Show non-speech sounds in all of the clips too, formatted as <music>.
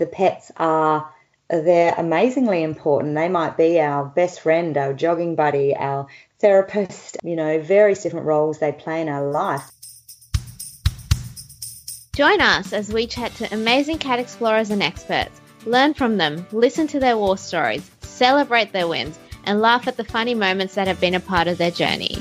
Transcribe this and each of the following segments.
the pets are they're amazingly important. They might be our best friend, our jogging buddy, our therapist, you know, various different roles they play in our life. Join us as we chat to amazing cat explorers and experts, learn from them, listen to their war stories, celebrate their wins, and laugh at the funny moments that have been a part of their journey.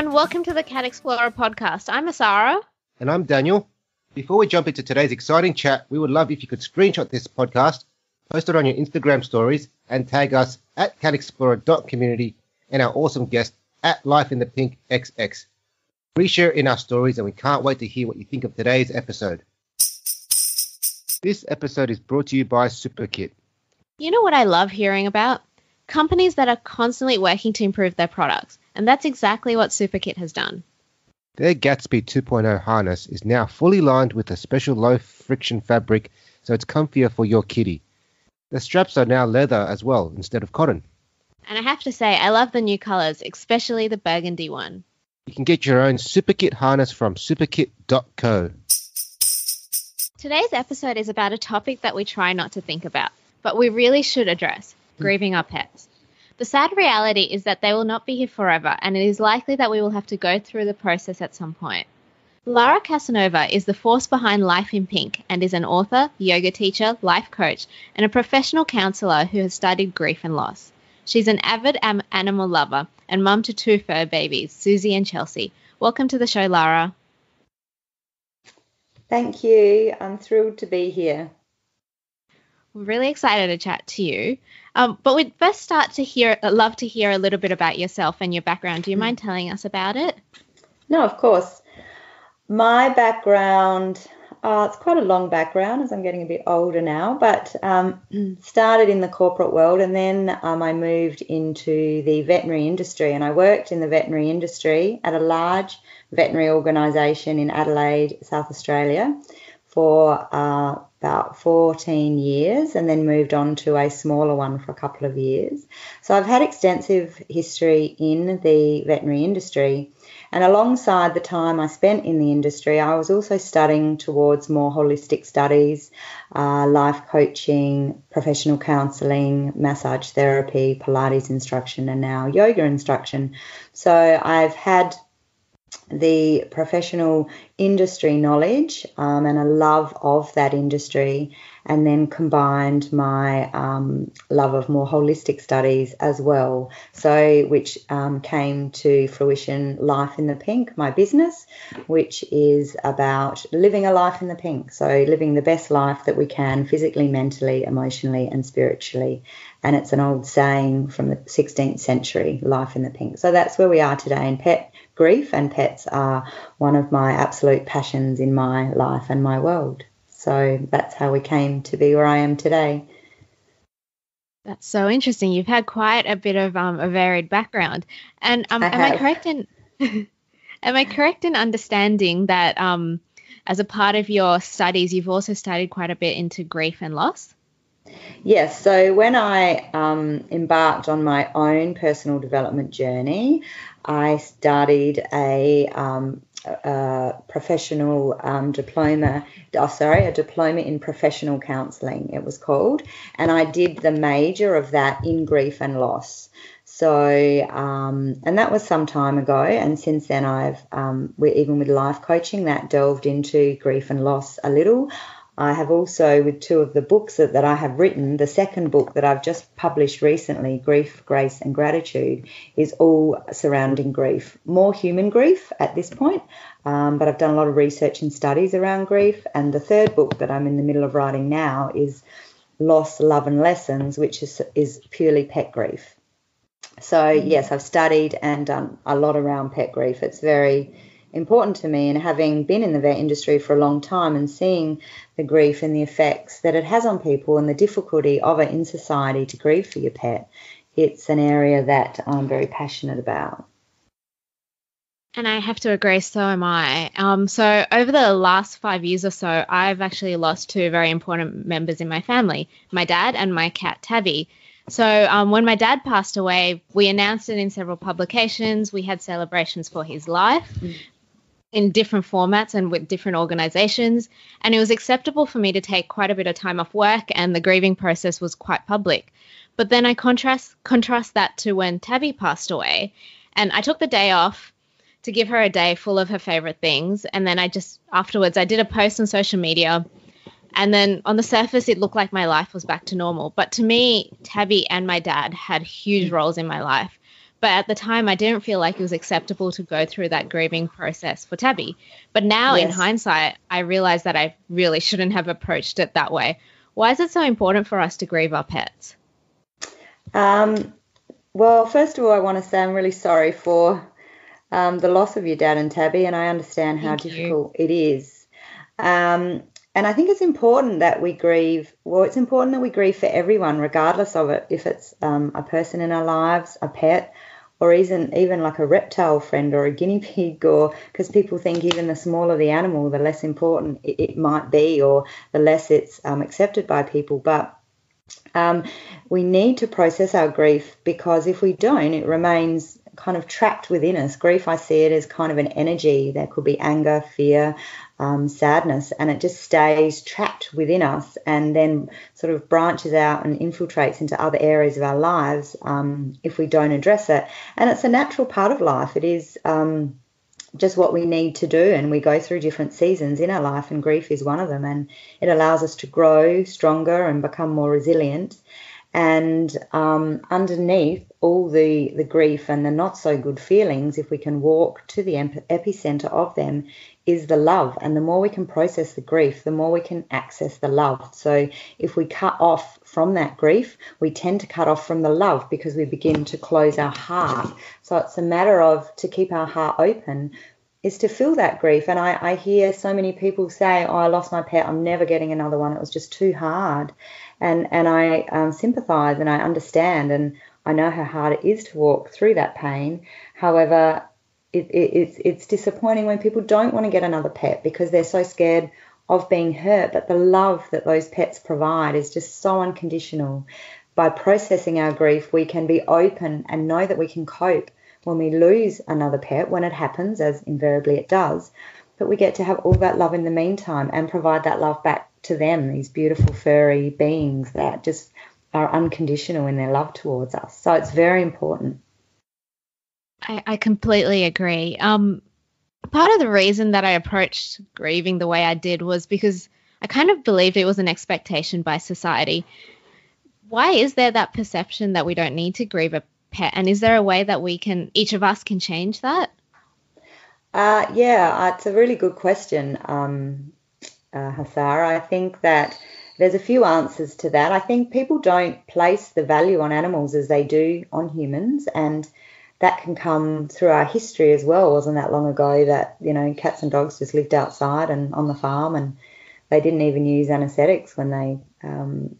Everyone, welcome to the Cat Explorer podcast. I'm Asara. And I'm Daniel. Before we jump into today's exciting chat, we would love if you could screenshot this podcast, post it on your Instagram stories, and tag us at catexplorer.community and our awesome guest at Life in the Pink XX. Reshare in our stories, and we can't wait to hear what you think of today's episode. This episode is brought to you by SuperKit. You know what I love hearing about? Companies that are constantly working to improve their products, and that's exactly what SuperKit has done. Their Gatsby 2.0 harness is now fully lined with a special low friction fabric so it's comfier for your kitty. The straps are now leather as well instead of cotton. And I have to say, I love the new colours, especially the burgundy one. You can get your own SuperKit harness from superkit.co. Today's episode is about a topic that we try not to think about, but we really should address Mm-hmm. grieving our pets. The sad reality is that they will not be here forever, and it is likely that we will have to go through the process at some point. Lara Casanova is the force behind Life in Pink and is an author, yoga teacher, life coach, and a professional counselor who has studied grief and loss. She's an avid am- animal lover and mum to two fur babies, Susie and Chelsea. Welcome to the show, Lara. Thank you. I'm thrilled to be here. We're really excited to chat to you. Um, but we'd first start to hear, love to hear a little bit about yourself and your background. Do you mind telling us about it? No, of course. My background, uh, it's quite a long background as I'm getting a bit older now, but um, started in the corporate world and then um, I moved into the veterinary industry and I worked in the veterinary industry at a large veterinary organisation in Adelaide, South Australia for uh, about 14 years and then moved on to a smaller one for a couple of years. So I've had extensive history in the veterinary industry. And alongside the time I spent in the industry, I was also studying towards more holistic studies, uh, life coaching, professional counseling, massage therapy, Pilates instruction, and now yoga instruction. So I've had the professional industry knowledge um, and a love of that industry, and then combined my um, love of more holistic studies as well. So, which um, came to fruition Life in the Pink, my business, which is about living a life in the pink. So, living the best life that we can physically, mentally, emotionally, and spiritually. And it's an old saying from the 16th century, life in the pink. So, that's where we are today in pet grief, and pets are one of my absolute passions in my life and my world. So that's how we came to be where I am today. That's so interesting. You've had quite a bit of um, a varied background, and um, I am I correct in <laughs> am I correct in understanding that um, as a part of your studies, you've also studied quite a bit into grief and loss? Yes. So when I um, embarked on my own personal development journey, I studied a, um, a professional um, diploma, oh, sorry, a diploma in professional counselling, it was called. And I did the major of that in grief and loss. So, um, and that was some time ago. And since then, I've, um, even with life coaching, that delved into grief and loss a little. I have also, with two of the books that, that I have written, the second book that I've just published recently, Grief, Grace and Gratitude, is all surrounding grief. More human grief at this point, um, but I've done a lot of research and studies around grief. And the third book that I'm in the middle of writing now is Loss, Love and Lessons, which is, is purely pet grief. So, mm. yes, I've studied and done a lot around pet grief. It's very important to me. And having been in the vet industry for a long time and seeing the grief and the effects that it has on people and the difficulty of it in society to grieve for your pet, it's an area that I'm very passionate about. And I have to agree, so am I. Um, so, over the last five years or so, I've actually lost two very important members in my family my dad and my cat, Tabby. So um, when my dad passed away, we announced it in several publications. We had celebrations for his life. Mm. In different formats and with different organizations. And it was acceptable for me to take quite a bit of time off work, and the grieving process was quite public. But then I contrast contrast that to when Tabby passed away, and I took the day off to give her a day full of her favorite things. And then I just afterwards I did a post on social media and then on the surface, it looked like my life was back to normal. But to me, Tabby and my dad had huge roles in my life. But at the time, I didn't feel like it was acceptable to go through that grieving process for Tabby. But now, yes. in hindsight, I realize that I really <laughs> shouldn't have approached it that way. Why is it so important for us to grieve our pets? Um, well, first of all, I want to say I'm really sorry for um, the loss of your dad and Tabby, and I understand how Thank difficult you. it is. Um, and I think it's important that we grieve. Well, it's important that we grieve for everyone, regardless of it, if it's um, a person in our lives, a pet, or even even like a reptile friend or a guinea pig, or because people think even the smaller the animal, the less important it, it might be, or the less it's um, accepted by people. But um, we need to process our grief because if we don't, it remains kind of trapped within us. Grief, I see it as kind of an energy. There could be anger, fear, um, sadness, and it just stays trapped within us and then sort of branches out and infiltrates into other areas of our lives um, if we don't address it. And it's a natural part of life. It is. Um, just what we need to do, and we go through different seasons in our life, and grief is one of them. And it allows us to grow stronger and become more resilient. And um, underneath all the, the grief and the not so good feelings, if we can walk to the epicenter of them, is the love. And the more we can process the grief, the more we can access the love. So if we cut off from that grief, we tend to cut off from the love because we begin to close our heart. So it's a matter of to keep our heart open is to feel that grief. And I, I hear so many people say, Oh, I lost my pet, I'm never getting another one. It was just too hard. And and I um, sympathize and I understand and I know how hard it is to walk through that pain. However, it, it, it's it's disappointing when people don't want to get another pet because they're so scared of being hurt. But the love that those pets provide is just so unconditional. By processing our grief, we can be open and know that we can cope when we lose another pet, when it happens, as invariably it does. But we get to have all that love in the meantime and provide that love back to them, these beautiful furry beings that just are unconditional in their love towards us. So it's very important. I, I completely agree. Um, part of the reason that I approached grieving the way I did was because I kind of believed it was an expectation by society. Why is there that perception that we don't need to grieve a pet? And is there a way that we can, each of us can change that? Uh, yeah, uh, it's a really good question, um, uh. I think that there's a few answers to that. I think people don't place the value on animals as they do on humans, and that can come through our history as well. It wasn't that long ago that you know cats and dogs just lived outside and on the farm, and they didn't even use anaesthetics when they um,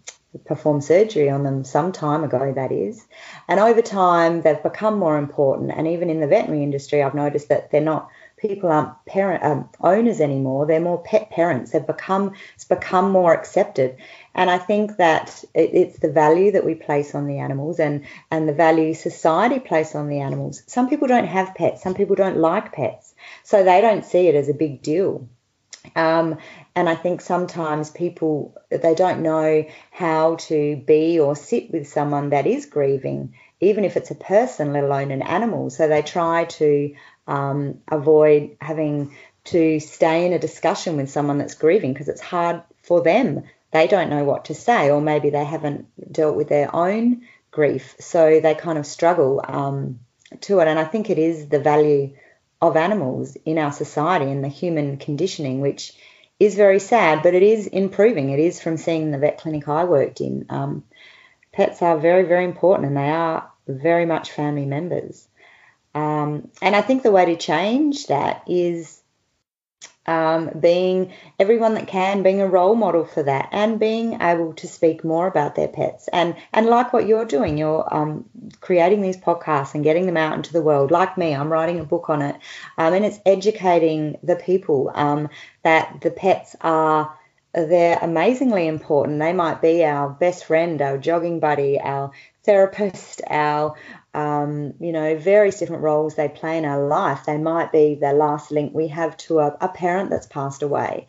performed surgery on them some time ago. That is, and over time they've become more important. And even in the veterinary industry, I've noticed that they're not people aren't parent um, owners anymore. They're more pet parents. They've become it's become more accepted. And I think that it, it's the value that we place on the animals and and the value society place on the animals. Some people don't have pets. Some people don't like pets, so they don't see it as a big deal. Um, and I think sometimes people they don't know how to be or sit with someone that is grieving, even if it's a person, let alone an animal. So they try to um, avoid having to stay in a discussion with someone that's grieving because it's hard for them. They don't know what to say, or maybe they haven't dealt with their own grief, so they kind of struggle um, to it. And I think it is the value of animals in our society and the human conditioning, which is very sad, but it is improving. It is from seeing the vet clinic I worked in. Um, pets are very, very important and they are very much family members. Um, and I think the way to change that is um, being everyone that can, being a role model for that, and being able to speak more about their pets. And and like what you're doing, you're um, creating these podcasts and getting them out into the world. Like me, I'm writing a book on it, um, and it's educating the people um, that the pets are they're amazingly important. They might be our best friend, our jogging buddy, our therapist, our um, you know, various different roles they play in our life. They might be the last link we have to a, a parent that's passed away.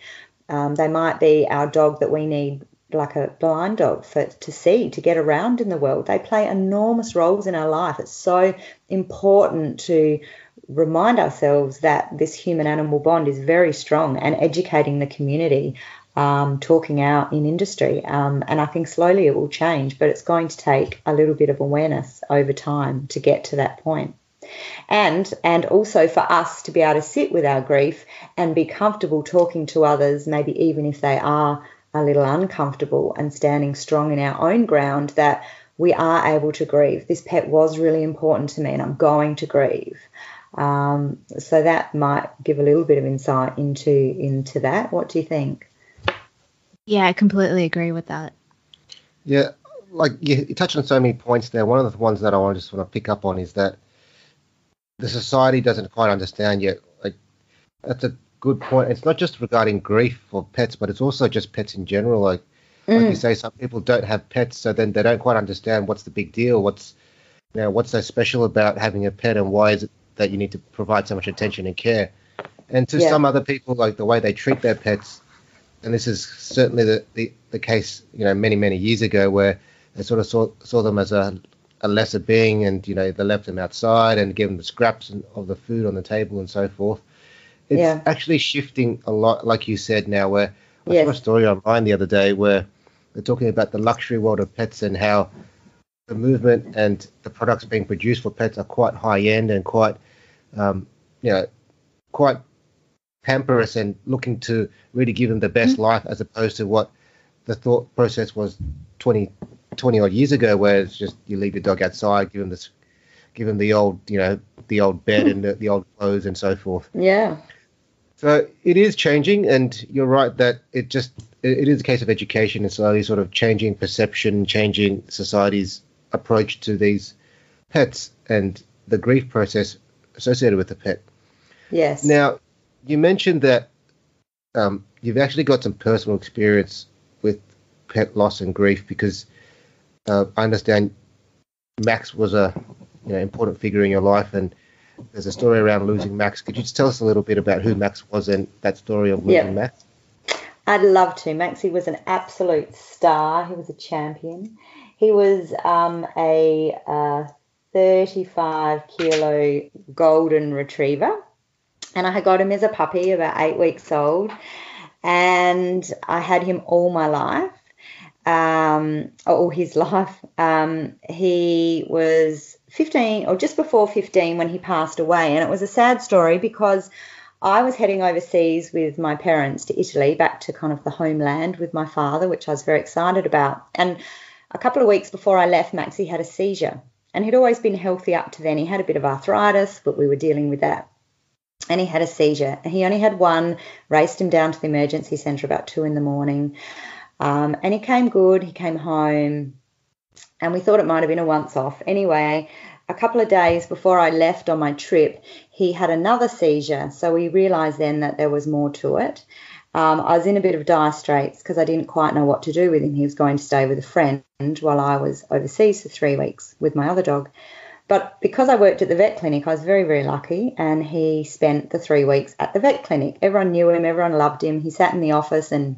Um, they might be our dog that we need, like a blind dog, for to see to get around in the world. They play enormous roles in our life. It's so important to remind ourselves that this human animal bond is very strong and educating the community um, talking out in industry. Um, and I think slowly it will change, but it's going to take a little bit of awareness over time to get to that point. And and also for us to be able to sit with our grief and be comfortable talking to others, maybe even if they are a little uncomfortable and standing strong in our own ground that we are able to grieve. This pet was really important to me and I'm going to grieve. Um, so that might give a little bit of insight into into that. What do you think? Yeah, I completely agree with that. Yeah, like you, you touched on so many points there. One of the ones that I want to just want to pick up on is that the society doesn't quite understand yet. Like that's a good point. It's not just regarding grief for pets, but it's also just pets in general. Like like you mm. say, some people don't have pets, so then they don't quite understand what's the big deal. What's you know what's so special about having a pet, and why is it that you need to provide so much attention and care? And to yeah. some other people, like the way they treat their pets and this is certainly the, the, the case, you know, many, many years ago where they sort of saw, saw them as a, a lesser being and, you know, they left them outside and gave them the scraps of the food on the table and so forth. It's yeah. actually shifting a lot, like you said now, where I saw a story online the other day where they're talking about the luxury world of pets and how the movement and the products being produced for pets are quite high end and quite, um, you know, quite pamper us and looking to really give them the best mm-hmm. life as opposed to what the thought process was 20, 20 odd years ago, where it's just you leave your dog outside, give them this, give them the old, you know, the old bed and the, the old clothes and so forth. Yeah. So it is changing, and you're right that it just it is a case of education and slowly sort of changing perception, changing society's approach to these pets and the grief process associated with the pet. Yes. Now, you mentioned that um, you've actually got some personal experience with pet loss and grief because uh, I understand Max was a you know, important figure in your life, and there's a story around losing Max. Could you just tell us a little bit about who Max was and that story of losing Max? I'd love to. Maxie was an absolute star. He was a champion. He was um, a uh, 35 kilo golden retriever and I had got him as a puppy, about eight weeks old, and I had him all my life, um, all his life. Um, he was 15 or just before 15 when he passed away, and it was a sad story because I was heading overseas with my parents to Italy, back to kind of the homeland with my father, which I was very excited about. And a couple of weeks before I left, Maxie had a seizure. And he'd always been healthy up to then. He had a bit of arthritis, but we were dealing with that and he had a seizure. He only had one, raced him down to the emergency centre about two in the morning. Um, and he came good, he came home, and we thought it might have been a once off. Anyway, a couple of days before I left on my trip, he had another seizure. So we realised then that there was more to it. Um, I was in a bit of dire straits because I didn't quite know what to do with him. He was going to stay with a friend while I was overseas for three weeks with my other dog. But because I worked at the vet clinic, I was very, very lucky. And he spent the three weeks at the vet clinic. Everyone knew him, everyone loved him. He sat in the office and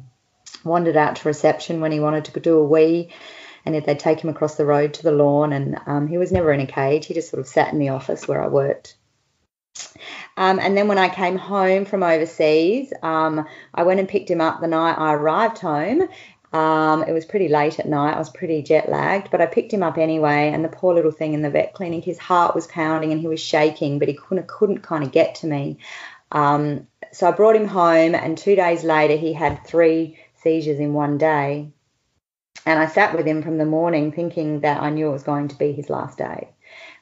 wandered out to reception when he wanted to do a wee. And they'd take him across the road to the lawn. And um, he was never in a cage. He just sort of sat in the office where I worked. Um, and then when I came home from overseas, um, I went and picked him up the night I arrived home, um, it was pretty late at night. I was pretty jet lagged, but I picked him up anyway. And the poor little thing in the vet clinic, his heart was pounding and he was shaking, but he couldn't couldn't kind of get to me. Um, so I brought him home, and two days later, he had three seizures in one day. And I sat with him from the morning, thinking that I knew it was going to be his last day.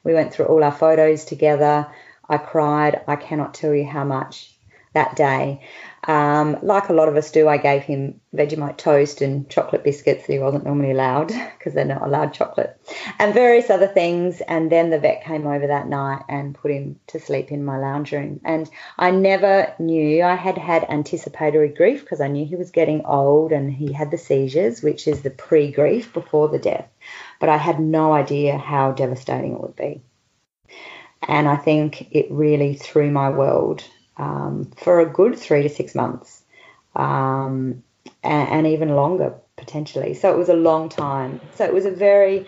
We went through all our photos together. I cried. I cannot tell you how much. That day. Um, like a lot of us do, I gave him Vegemite toast and chocolate biscuits that he wasn't normally allowed <laughs> because they're not allowed chocolate, and various other things. And then the vet came over that night and put him to sleep in my lounge room. And I never knew I had had anticipatory grief because I knew he was getting old and he had the seizures, which is the pre grief before the death. But I had no idea how devastating it would be. And I think it really threw my world um, for a good three to six months, um, and, and, even longer potentially. So it was a long time. So it was a very,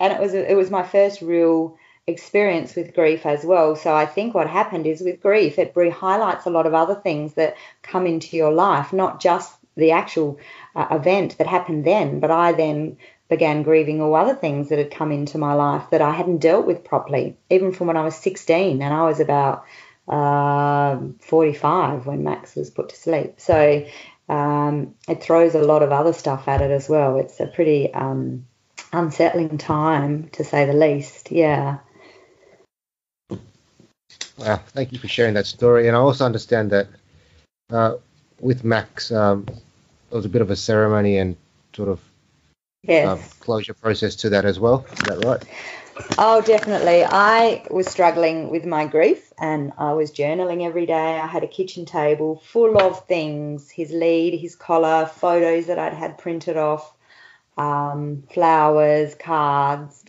and it was it was my first real experience with grief as well. So I think what happened is with grief, it highlights a lot of other things that come into your life, not just the actual uh, event that happened then, but I then began grieving all other things that had come into my life that I hadn't dealt with properly, even from when I was 16 and I was about uh, 45 when Max was put to sleep. So um, it throws a lot of other stuff at it as well. It's a pretty um, unsettling time, to say the least. Yeah. Wow, thank you for sharing that story. And I also understand that uh, with Max, um, there was a bit of a ceremony and sort of yes. um, closure process to that as well. Is that right? Oh, definitely. I was struggling with my grief and I was journaling every day. I had a kitchen table full of things his lead, his collar, photos that I'd had printed off, um, flowers, cards.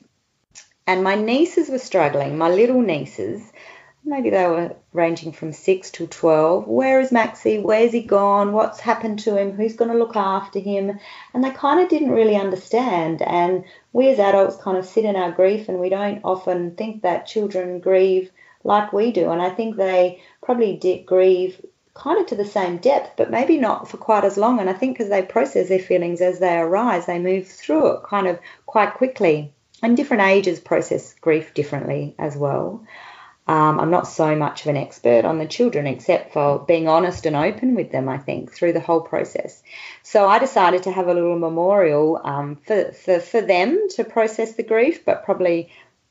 And my nieces were struggling, my little nieces maybe they were ranging from six to 12. Where is Maxie? Where's he gone? What's happened to him? Who's going to look after him? And they kind of didn't really understand. And we as adults kind of sit in our grief and we don't often think that children grieve like we do. And I think they probably did grieve kind of to the same depth, but maybe not for quite as long. And I think because they process their feelings as they arise, they move through it kind of quite quickly. And different ages process grief differently as well. Um, I'm not so much of an expert on the children, except for being honest and open with them, I think, through the whole process. So I decided to have a little memorial um, for, for, for them to process the grief, but probably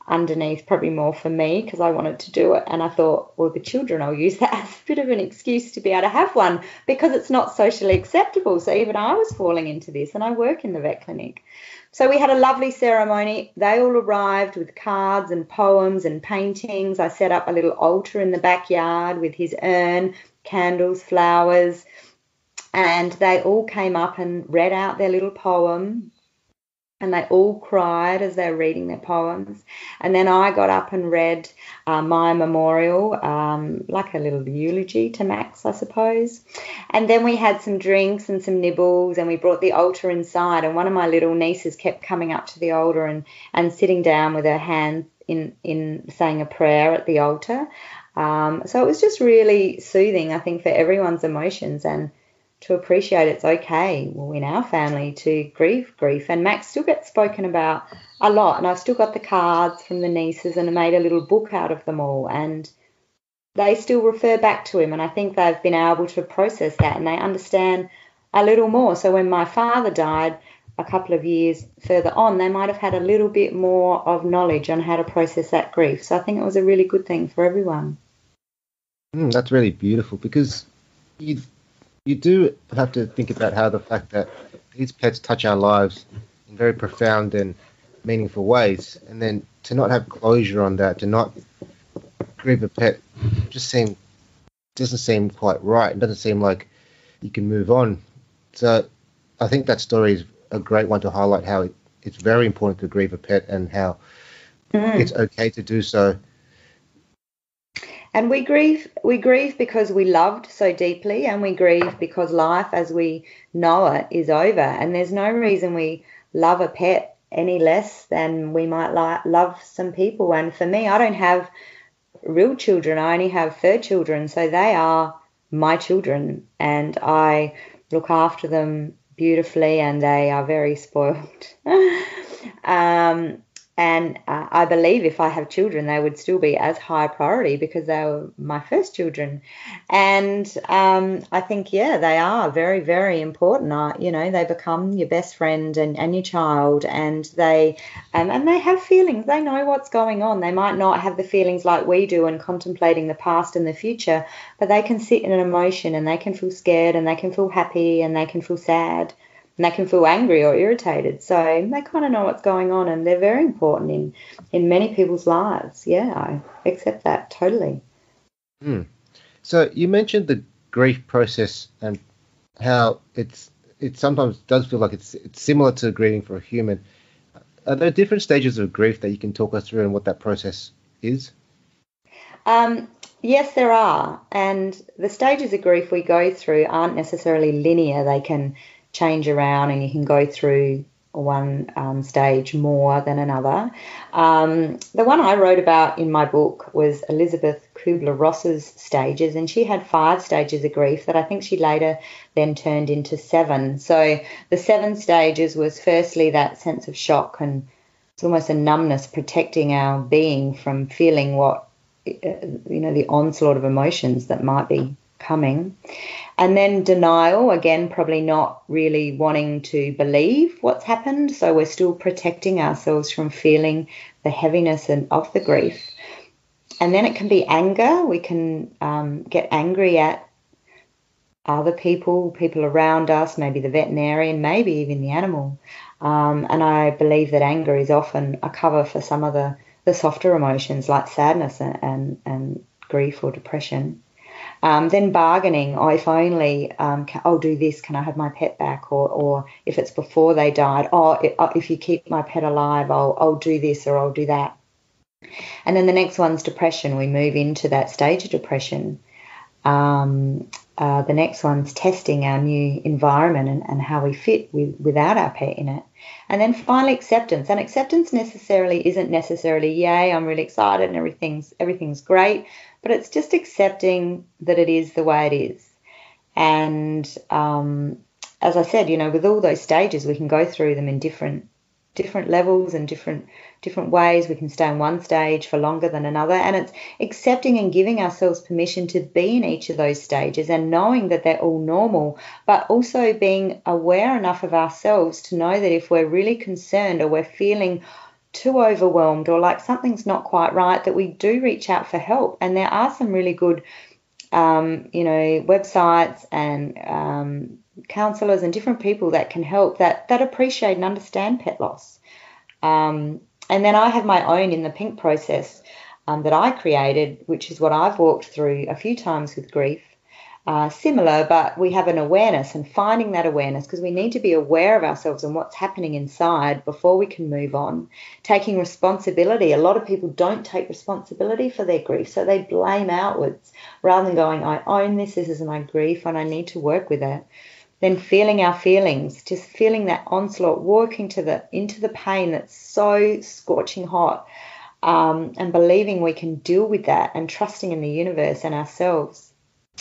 underneath, probably more for me because I wanted to do it. And I thought, well, the children, I'll use that as a bit of an excuse to be able to have one because it's not socially acceptable. So even I was falling into this, and I work in the vet clinic. So we had a lovely ceremony. They all arrived with cards and poems and paintings. I set up a little altar in the backyard with his urn, candles, flowers, and they all came up and read out their little poem and they all cried as they were reading their poems. And then I got up and read uh, my memorial, um, like a little eulogy to Max, I suppose. And then we had some drinks and some nibbles, and we brought the altar inside. And one of my little nieces kept coming up to the altar and, and sitting down with her hand in, in saying a prayer at the altar. Um, so it was just really soothing, I think, for everyone's emotions. And to appreciate it's okay well in our family to grieve grief. And max still gets spoken about a lot and i've still got the cards from the nieces and I made a little book out of them all and they still refer back to him and i think they've been able to process that and they understand a little more. So when my father died a couple of years further on they might have had a little bit more of knowledge on how to process that grief. So i think it was a really good thing for everyone. Mm, that's really beautiful because you you do have to think about how the fact that these pets touch our lives in very profound and meaningful ways, and then to not have closure on that, to not grieve a pet, just seem doesn't seem quite right. It doesn't seem like you can move on. So I think that story is a great one to highlight how it, it's very important to grieve a pet and how mm. it's okay to do so and we grieve we grieve because we loved so deeply and we grieve because life as we know it is over. And there's no reason we love a pet any less than we might love some people. And for me I don't have real children I only have fur children. So they are my children and I look after them beautifully and they are very spoiled. <laughs> Um, and uh, I believe if I have children, they would still be as high priority because they were my first children. And um, I think, yeah, they are very, very important. Uh, you know, they become your best friend and, and your child, and they um, and they have feelings. They know what's going on. They might not have the feelings like we do and contemplating the past and the future, but they can sit in an emotion and they can feel scared and they can feel happy and they can feel sad and they can feel angry or irritated. So they kind of know what's going on, and they're very important in in many people's lives. Yeah, I accept that totally. Hmm. So you mentioned the grief process and how it's it sometimes does feel like it's it's similar to grieving for a human. Are there different stages of grief that you can talk us through and what that process is? Um, yes, there are, and the stages of grief we go through aren't necessarily linear. They can change around and you can go through one um, stage more than another. Um, the one I wrote about in my book was Elisabeth Kübler-Ross's stages, and she had five stages of grief that I think she later then turned into seven. So the seven stages was firstly that sense of shock and it's almost a numbness protecting our being from feeling what uh, you know the onslaught of emotions that might be coming. And then denial, again, probably not really wanting to believe what's happened. So we're still protecting ourselves from feeling the heaviness and of the grief. And then it can be anger. We can um, get angry at other people, people around us, maybe the veterinarian, maybe even the animal. Um, and I believe that anger is often a cover for some of the, the softer emotions like sadness and, and, and grief or depression. Um, then bargaining, oh, if only um, can, I'll do this, can I have my pet back? Or, or if it's before they died, oh, uh, if you keep my pet alive, I'll, I'll do this or I'll do that. And then the next one's depression. We move into that stage of depression. Um, uh, the next one's testing our new environment and, and how we fit with, without our pet in it. And then finally acceptance. And acceptance necessarily isn't necessarily, yay, I'm really excited and everything's everything's great but it's just accepting that it is the way it is. And um, as I said, you know, with all those stages, we can go through them in different different levels and different different ways. We can stay in one stage for longer than another, and it's accepting and giving ourselves permission to be in each of those stages and knowing that they're all normal, but also being aware enough of ourselves to know that if we're really concerned or we're feeling too overwhelmed or like something's not quite right, that we do reach out for help. And there are some really good, um, you know, websites and um, counselors and different people that can help that that appreciate and understand pet loss. Um, and then I have my own in the pink process um, that I created, which is what I've walked through a few times with grief uh, similar, but we have an awareness and finding that awareness because we need to be aware of ourselves and what's happening inside before we can move on. Taking responsibility. A lot of people don't take responsibility for their grief, so they blame outwards rather than going, I own this, this is my grief, and I need to work with it. Then feeling our feelings, just feeling that onslaught, walking to the into the pain that's so scorching hot, um, and believing we can deal with that, and trusting in the universe and ourselves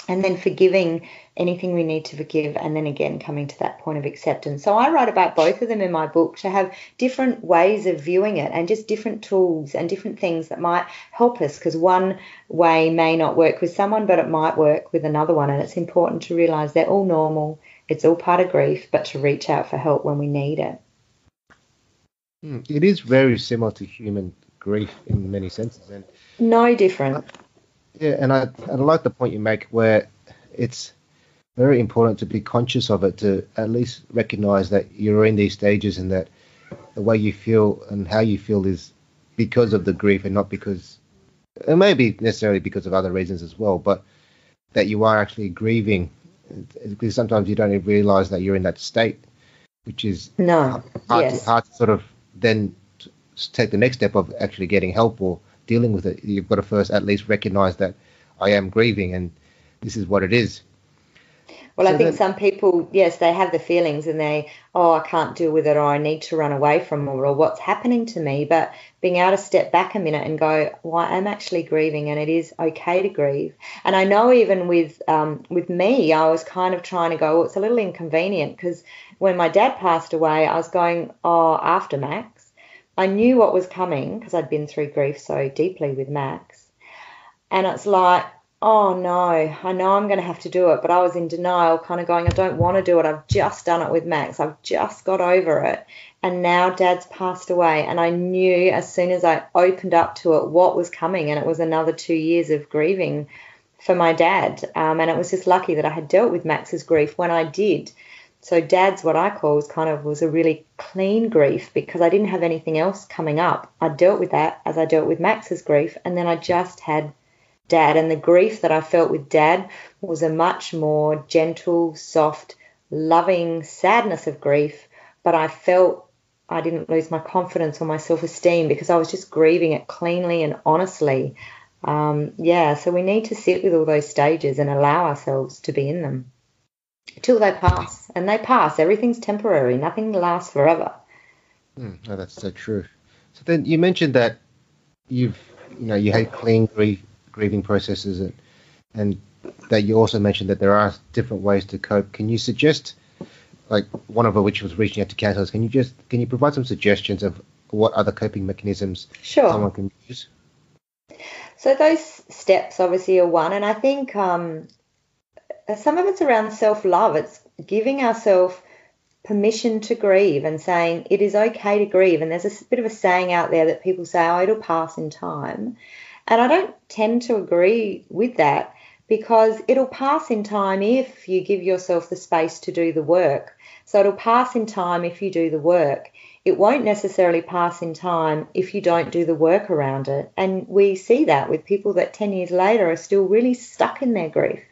and then forgiving anything we need to forgive, and then again coming to that point of acceptance. So I write about both of them in my book to have different ways of viewing it and just different tools and different things that might help us because one way may not work with someone, but it might work with another one. And it's important to realize they're all normal, it's all part of grief, but to reach out for help when we need it. Hmm, it is very similar to human grief in many senses, and no different. Yeah, and I, I like the point you make where it's very important to be conscious of it, to at least recognize that you're in these stages and that the way you feel and how you feel is because of the grief and not because it may be necessarily because of other reasons as well, but that you are actually grieving because sometimes you don't even realize that you're in that state, which is no hard, yes. to, hard to sort of then take the next step of actually getting help or dealing with it, you've got to first at least recognize that I am grieving and this is what it is. Well, so I think then, some people, yes, they have the feelings and they, oh, I can't deal with it or I need to run away from it or what's happening to me. But being able to step back a minute and go, well, I'm actually grieving and it is okay to grieve. And I know even with um, with me, I was kind of trying to go, well, it's a little inconvenient because when my dad passed away, I was going, oh, after Max I knew what was coming because I'd been through grief so deeply with Max. And it's like, oh no, I know I'm going to have to do it. But I was in denial, kind of going, I don't want to do it. I've just done it with Max. I've just got over it. And now dad's passed away. And I knew as soon as I opened up to it what was coming. And it was another two years of grieving for my dad. Um, and it was just lucky that I had dealt with Max's grief when I did. So dad's what I call was kind of was a really clean grief because I didn't have anything else coming up. I dealt with that as I dealt with Max's grief, and then I just had dad. And the grief that I felt with dad was a much more gentle, soft, loving sadness of grief. But I felt I didn't lose my confidence or my self esteem because I was just grieving it cleanly and honestly. Um, yeah, so we need to sit with all those stages and allow ourselves to be in them till they pass. And they pass. Everything's temporary, nothing lasts forever. Mm, oh, that's so true. So then you mentioned that you've, you know, you had clean grief grieving processes and and that you also mentioned that there are different ways to cope. Can you suggest, like one of which was reaching out to counselors? Can you just can you provide some suggestions of what other coping mechanisms sure. someone can use? So those steps obviously are one, and I think um, some of it's around self love. It's giving ourselves permission to grieve and saying it is okay to grieve. And there's a bit of a saying out there that people say, oh, it'll pass in time. And I don't tend to agree with that because it'll pass in time if you give yourself the space to do the work. So it'll pass in time if you do the work. It won't necessarily pass in time if you don't do the work around it. And we see that with people that 10 years later are still really stuck in their grief.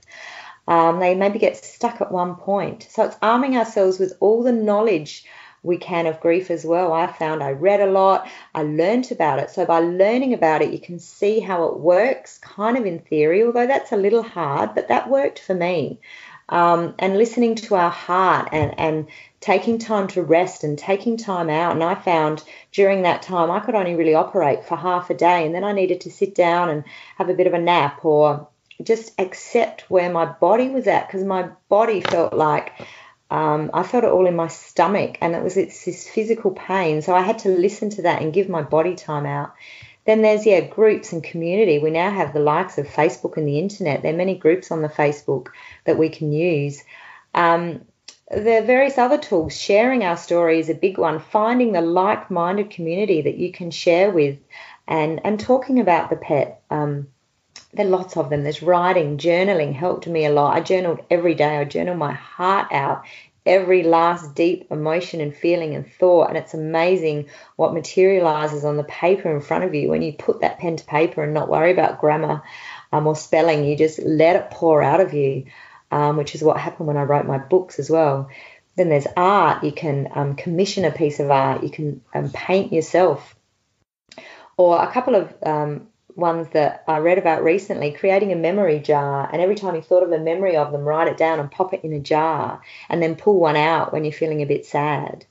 Um, they maybe get stuck at one point. So it's arming ourselves with all the knowledge we can of grief as well. I found I read a lot, I learned about it. So by learning about it, you can see how it works, kind of in theory, although that's a little hard, but that worked for me. Um, and listening to our heart and, and taking time to rest and taking time out. And I found during that time I could only really operate for half a day, and then I needed to sit down and have a bit of a nap or just accept where my body was at because my body felt like um, I felt it all in my stomach, and it was it's this physical pain. So I had to listen to that and give my body time out. Then there's yeah groups and community. We now have the likes of Facebook and the internet. There are many groups on the Facebook that we can use. Um, there are various other tools. Sharing our story is a big one. Finding the like-minded community that you can share with, and and talking about the pet. Um, there are lots of them. There's writing, journaling helped me a lot. I journaled every day. I journal my heart out, every last deep emotion and feeling and thought. And it's amazing what materializes on the paper in front of you when you put that pen to paper and not worry about grammar um, or spelling. You just let it pour out of you, um, which is what happened when I wrote my books as well. Then there's art. You can um, commission a piece of art. You can um, paint yourself. Or a couple of um, ones that I read about recently, creating a memory jar. And every time you thought of a memory of them, write it down and pop it in a jar and then pull one out when you're feeling a bit sad.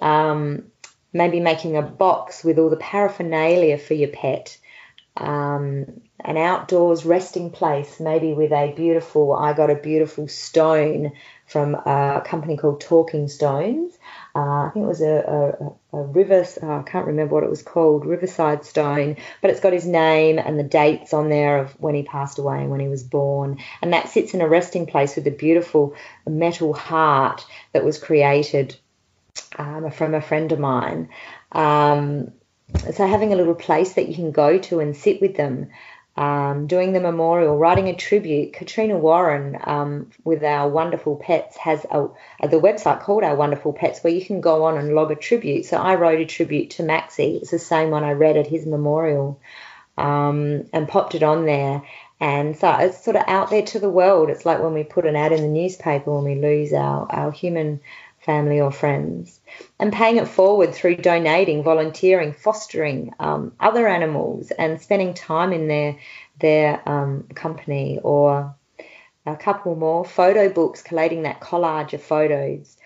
Um, maybe making a box with all the paraphernalia for your pet. Um, an outdoors resting place, maybe with a beautiful, I got a beautiful stone from a company called Talking Stones. Uh, I think it was a, a, a river, oh, I can't remember what it was called, Riverside Stone, but it's got his name and the dates on there of when he passed away and when he was born. And that sits in a resting place with a beautiful metal heart that was created um, from a friend of mine. Um, so having a little place that you can go to and sit with them um, doing the memorial, writing a tribute. Katrina Warren um, with our wonderful pets has a, the website called Our Wonderful Pets where you can go on and log a tribute. So I wrote a tribute to Maxie. It's the same one I read at his memorial um, and popped it on there. And so it's sort of out there to the world. It's like when we put an ad in the newspaper when we lose our, our human family or friends, and paying it forward through donating, volunteering, fostering um, other animals, and spending time in their their um, company, or a couple more photo books, collating that collage of photos.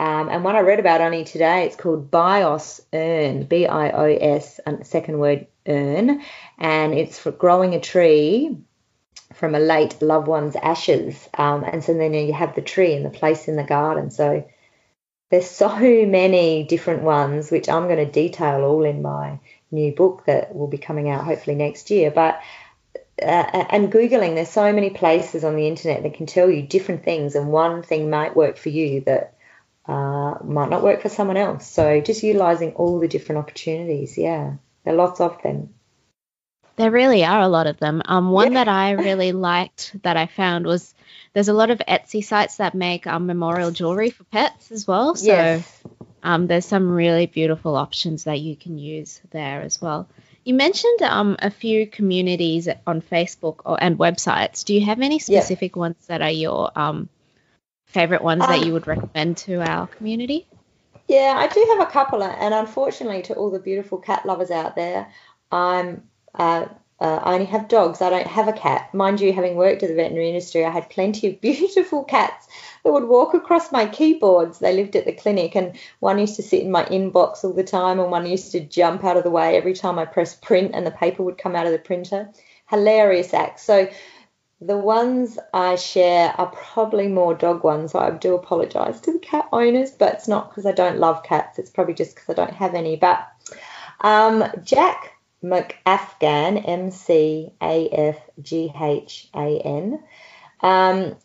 Um, and one I read about only today, it's called Bios Urn, B I O S, and second word urn, and it's for growing a tree from a late loved one's ashes. Um, and so then you have the tree and the place in the garden. So there's so many different ones, which I'm going to detail all in my new book that will be coming out hopefully next year. But uh, and googling, there's so many places on the internet that can tell you different things, and one thing might work for you that uh, might not work for someone else. So just utilizing all the different opportunities. Yeah, there are lots of them. There really are a lot of them. Um, one yeah. that I really liked that I found was there's a lot of Etsy sites that make um, memorial jewelry for pets as well. So yes. um, there's some really beautiful options that you can use there as well. You mentioned um, a few communities on Facebook or, and websites. Do you have any specific yeah. ones that are your um, favorite ones that you would recommend to our community? Yeah, I do have a couple, and unfortunately, to all the beautiful cat lovers out there, I'm uh, uh, I only have dogs. I don't have a cat. Mind you, having worked in the veterinary industry, I had plenty of <laughs> beautiful cats that would walk across my keyboards. They lived at the clinic, and one used to sit in my inbox all the time, and one used to jump out of the way every time I pressed print, and the paper would come out of the printer. Hilarious acts. So the ones I share are probably more dog ones. So I do apologise to the cat owners, but it's not because I don't love cats. It's probably just because I don't have any. But um, Jack McAfghan, M C A F G H A N. Um,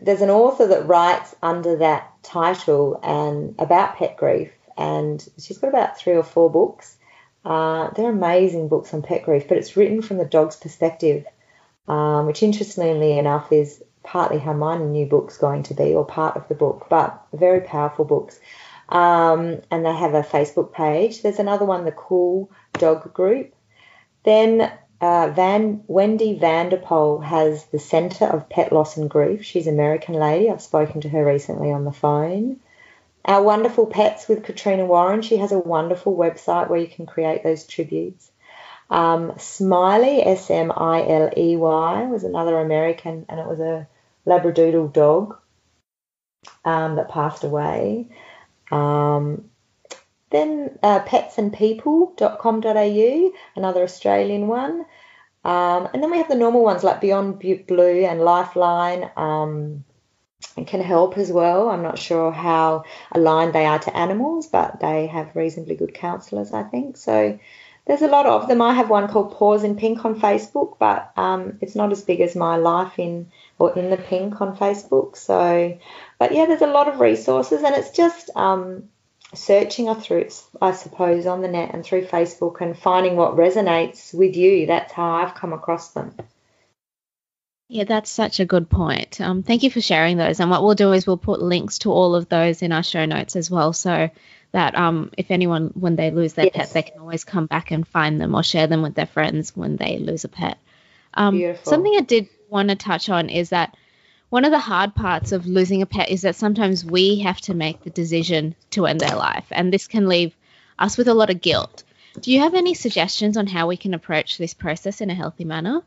there's an author that writes under that title and about pet grief, and she's got about three or four books. Uh, they're amazing books on pet grief, but it's written from the dog's perspective, um, which interestingly enough is partly how my new book's going to be, or part of the book, but very powerful books. Um, and they have a Facebook page. There's another one, the Cool Dog Group. Then uh, Van Wendy Van de Poel has the Center of Pet Loss and Grief. She's an American lady. I've spoken to her recently on the phone. Our wonderful pets with Katrina Warren. She has a wonderful website where you can create those tributes. Um, Smiley, S M I L E Y, was another American, and it was a Labradoodle dog um, that passed away. Um, then uh, petsandpeople.com.au, another Australian one. Um, and then we have the normal ones like Beyond Blue and Lifeline um, can help as well. I'm not sure how aligned they are to animals, but they have reasonably good counsellors, I think. So there's a lot of them. I have one called Paws in Pink on Facebook, but um, it's not as big as my life in or in the pink on Facebook. So, but yeah, there's a lot of resources, and it's just um, searching through, I suppose, on the net and through Facebook and finding what resonates with you. That's how I've come across them. Yeah, that's such a good point. Um, thank you for sharing those. And what we'll do is we'll put links to all of those in our show notes as well, so that um, if anyone, when they lose their yes. pet, they can always come back and find them or share them with their friends when they lose a pet. Um, Beautiful. Something I did want to touch on is that one of the hard parts of losing a pet is that sometimes we have to make the decision to end their life, and this can leave us with a lot of guilt. Do you have any suggestions on how we can approach this process in a healthy manner?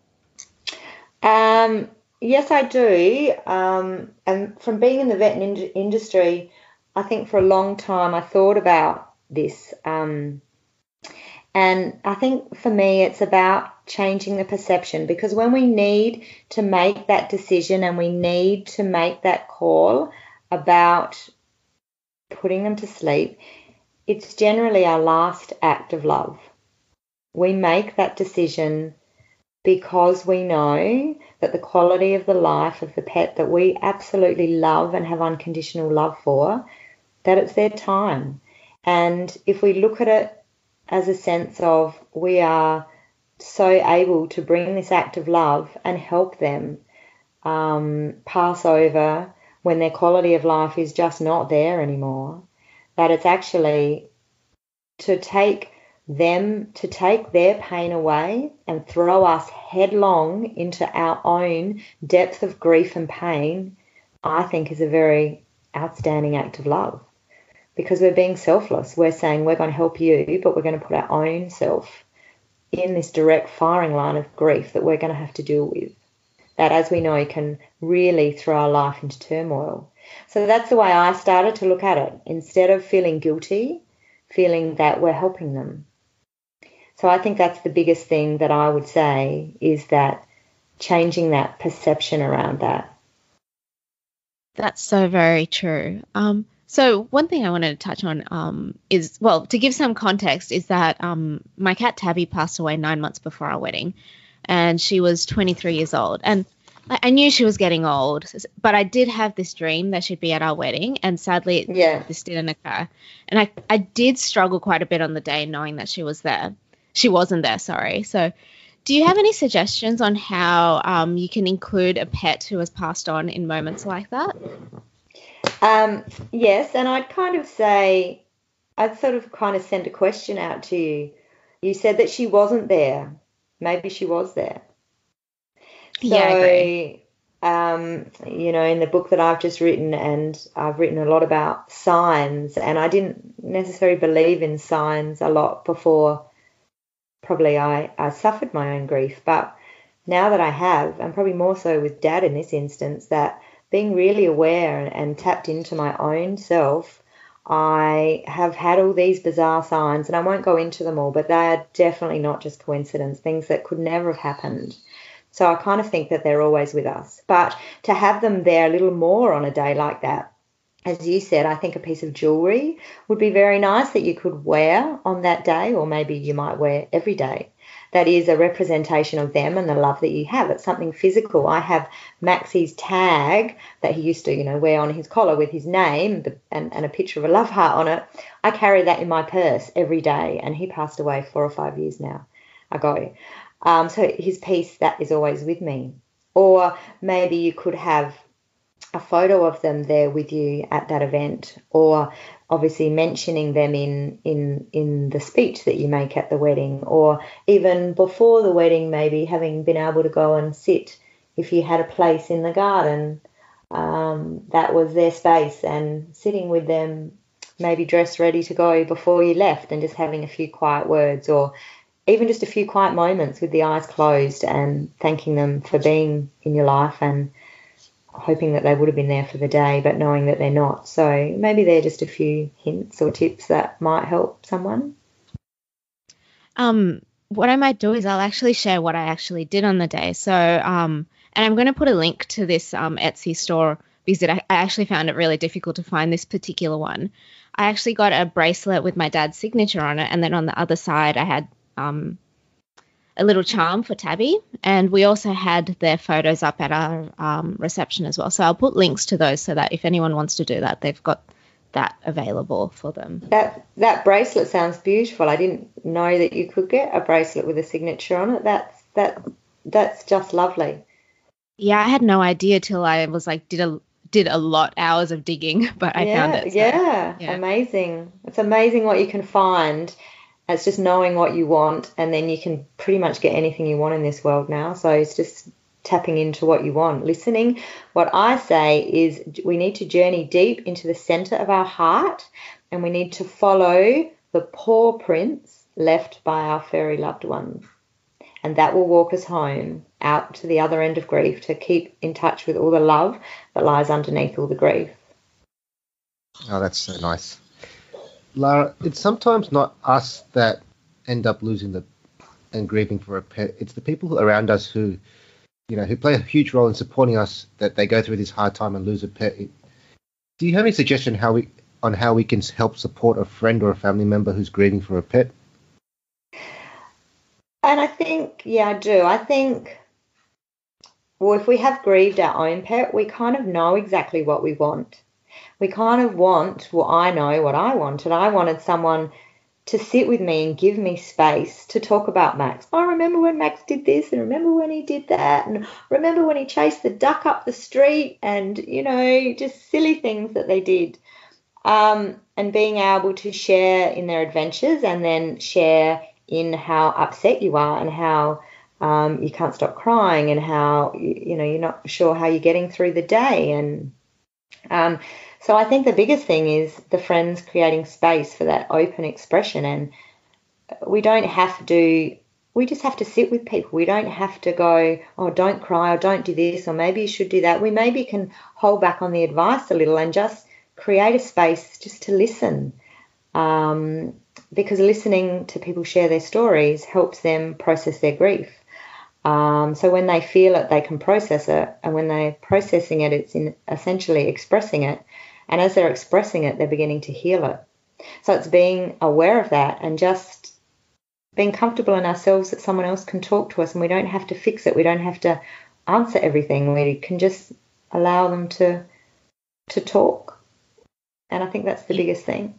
Um, yes, I do. Um, and from being in the vet in- industry, I think for a long time I thought about this. Um, and I think for me, it's about changing the perception because when we need to make that decision and we need to make that call about putting them to sleep, it's generally our last act of love. We make that decision because we know that the quality of the life of the pet that we absolutely love and have unconditional love for, that it's their time. And if we look at it as a sense of we are so able to bring this act of love and help them um, pass over when their quality of life is just not there anymore. That it's actually to take them, to take their pain away and throw us headlong into our own depth of grief and pain, I think is a very outstanding act of love because we're being selfless. We're saying we're going to help you, but we're going to put our own self in this direct firing line of grief that we're going to have to deal with. That, as we know, can really throw our life into turmoil. So that's the way I started to look at it. Instead of feeling guilty, feeling that we're helping them. So I think that's the biggest thing that I would say is that changing that perception around that. That's so very true. Um, So one thing I wanted to touch on um, is, well, to give some context, is that um, my cat Tabby passed away nine months before our wedding, and she was 23 years old. And I, I knew she was getting old, but I did have this dream that she'd be at our wedding, and sadly, Yeah. this didn't occur. And I, I did struggle quite a bit on the day knowing that she was there. She wasn't there, sorry. So, do you have any suggestions on how um, you can include a pet who has passed on in moments like that? Um, yes, and I'd kind of say, I'd sort of kind of send a question out to you. You said that she wasn't there. Maybe she was there. So, Yeah, I agree. um, you know, in the book that I've just written, and I've written a lot about signs, and I didn't necessarily believe in signs a lot before probably I, I suffered my own grief. But now that I have, and probably more so with dad in this instance, that being really aware and, tapped into my own self, I have had all these bizarre signs, and I won't go into them all, but they are definitely not just coincidence, things that could never have happened. So I kind of think that they're always with us. But to have them there a little more on a day like that, as you said, I think a piece of jewelry would be very nice that you could wear on that day, or maybe you might wear every day. That is a representation of them and the love that you have. It's something physical. I have Maxie's tag that he used to, you know, wear on his collar with his name and, and a picture of a love heart on it. I carry that in my purse every day, and he passed away four or five years now ago. Um, so his piece that is always with me. Or maybe you could have a photo of them there with you at that event, or obviously mentioning them in in in the speech that you make at the wedding, or even before the wedding, maybe having been able to go and sit if you had a place in the garden. Um, that was their space, and sitting with them, maybe dressed ready to go before you left, and just having a few quiet words, or even just a few quiet moments with the eyes closed and thanking them for being in your life and hoping that they would have been there for the day, but knowing that they're not. So maybe they're just a few hints or tips that might help someone. Um, what I might do is I'll actually share what I actually did on the day. So, um, and I'm going to put a link to this um, Etsy store because it, I actually found it really difficult to find this particular one. I actually got a bracelet with my dad's signature on it, and then on the other side I had um, a little charm for Tabby, and we also had their photos up at our um, reception as well. So I'll put links to those so that if anyone wants to do that, they've got that available for them. That that bracelet sounds beautiful. I didn't know that you could get a bracelet with a signature on it. That's that that's just lovely. Yeah, I had no idea till I was like did a did a lot hours of digging, <laughs> but I yeah, found it. so- yeah, yeah. amazing. It's amazing what you can find. It's just knowing what you want, and then you can pretty much get anything you want in this world now. So it's just tapping into what you want, listening. What I say is we need to journey deep into the center of our heart, and we need to follow the paw prints left by our fairy loved ones. And that will walk us home out to the other end of grief to keep in touch with all the love that lies underneath all the grief. Oh, that's so nice. Lara, it's sometimes not us that end up losing the and grieving for a pet. It's the people around us who, you know, who play a huge role in supporting us that they go through this hard time and lose a pet. Do you have any suggestion how we on how we can help support a friend or a family member who's grieving for a pet? And I think, yeah, I do. I think, well, if we have grieved our own pet, we kind of know exactly what we want. We kind of want, well, I know what I wanted. I wanted someone to sit with me and give me space to talk about Max. I remember when Max did this, and remember when he did that, and remember when he chased the duck up the street, and, you know, just silly things that they did. Um, and being able to share in their adventures and then share in how upset you are and how um, you can't stop crying and how you, you know you're not sure how you're getting through the day and um, so I think the biggest thing is the friends creating space for that open expression and we don't have to we just have to sit with people. We don't have to go oh don't cry or don't do this or maybe you should do that. We maybe can hold back on the advice a little and just create a space just to listen. Um, because listening to people share their stories helps them process their grief. Um, so when they feel it, they can process it, and when they're processing it, it's essentially expressing it, And as they're expressing it, they're beginning to heal it. So it's being aware of that and just being comfortable in ourselves that someone else can talk to us and we don't have to fix it. We don't have to answer everything. We can just allow them to to talk. And I think that's the biggest thing.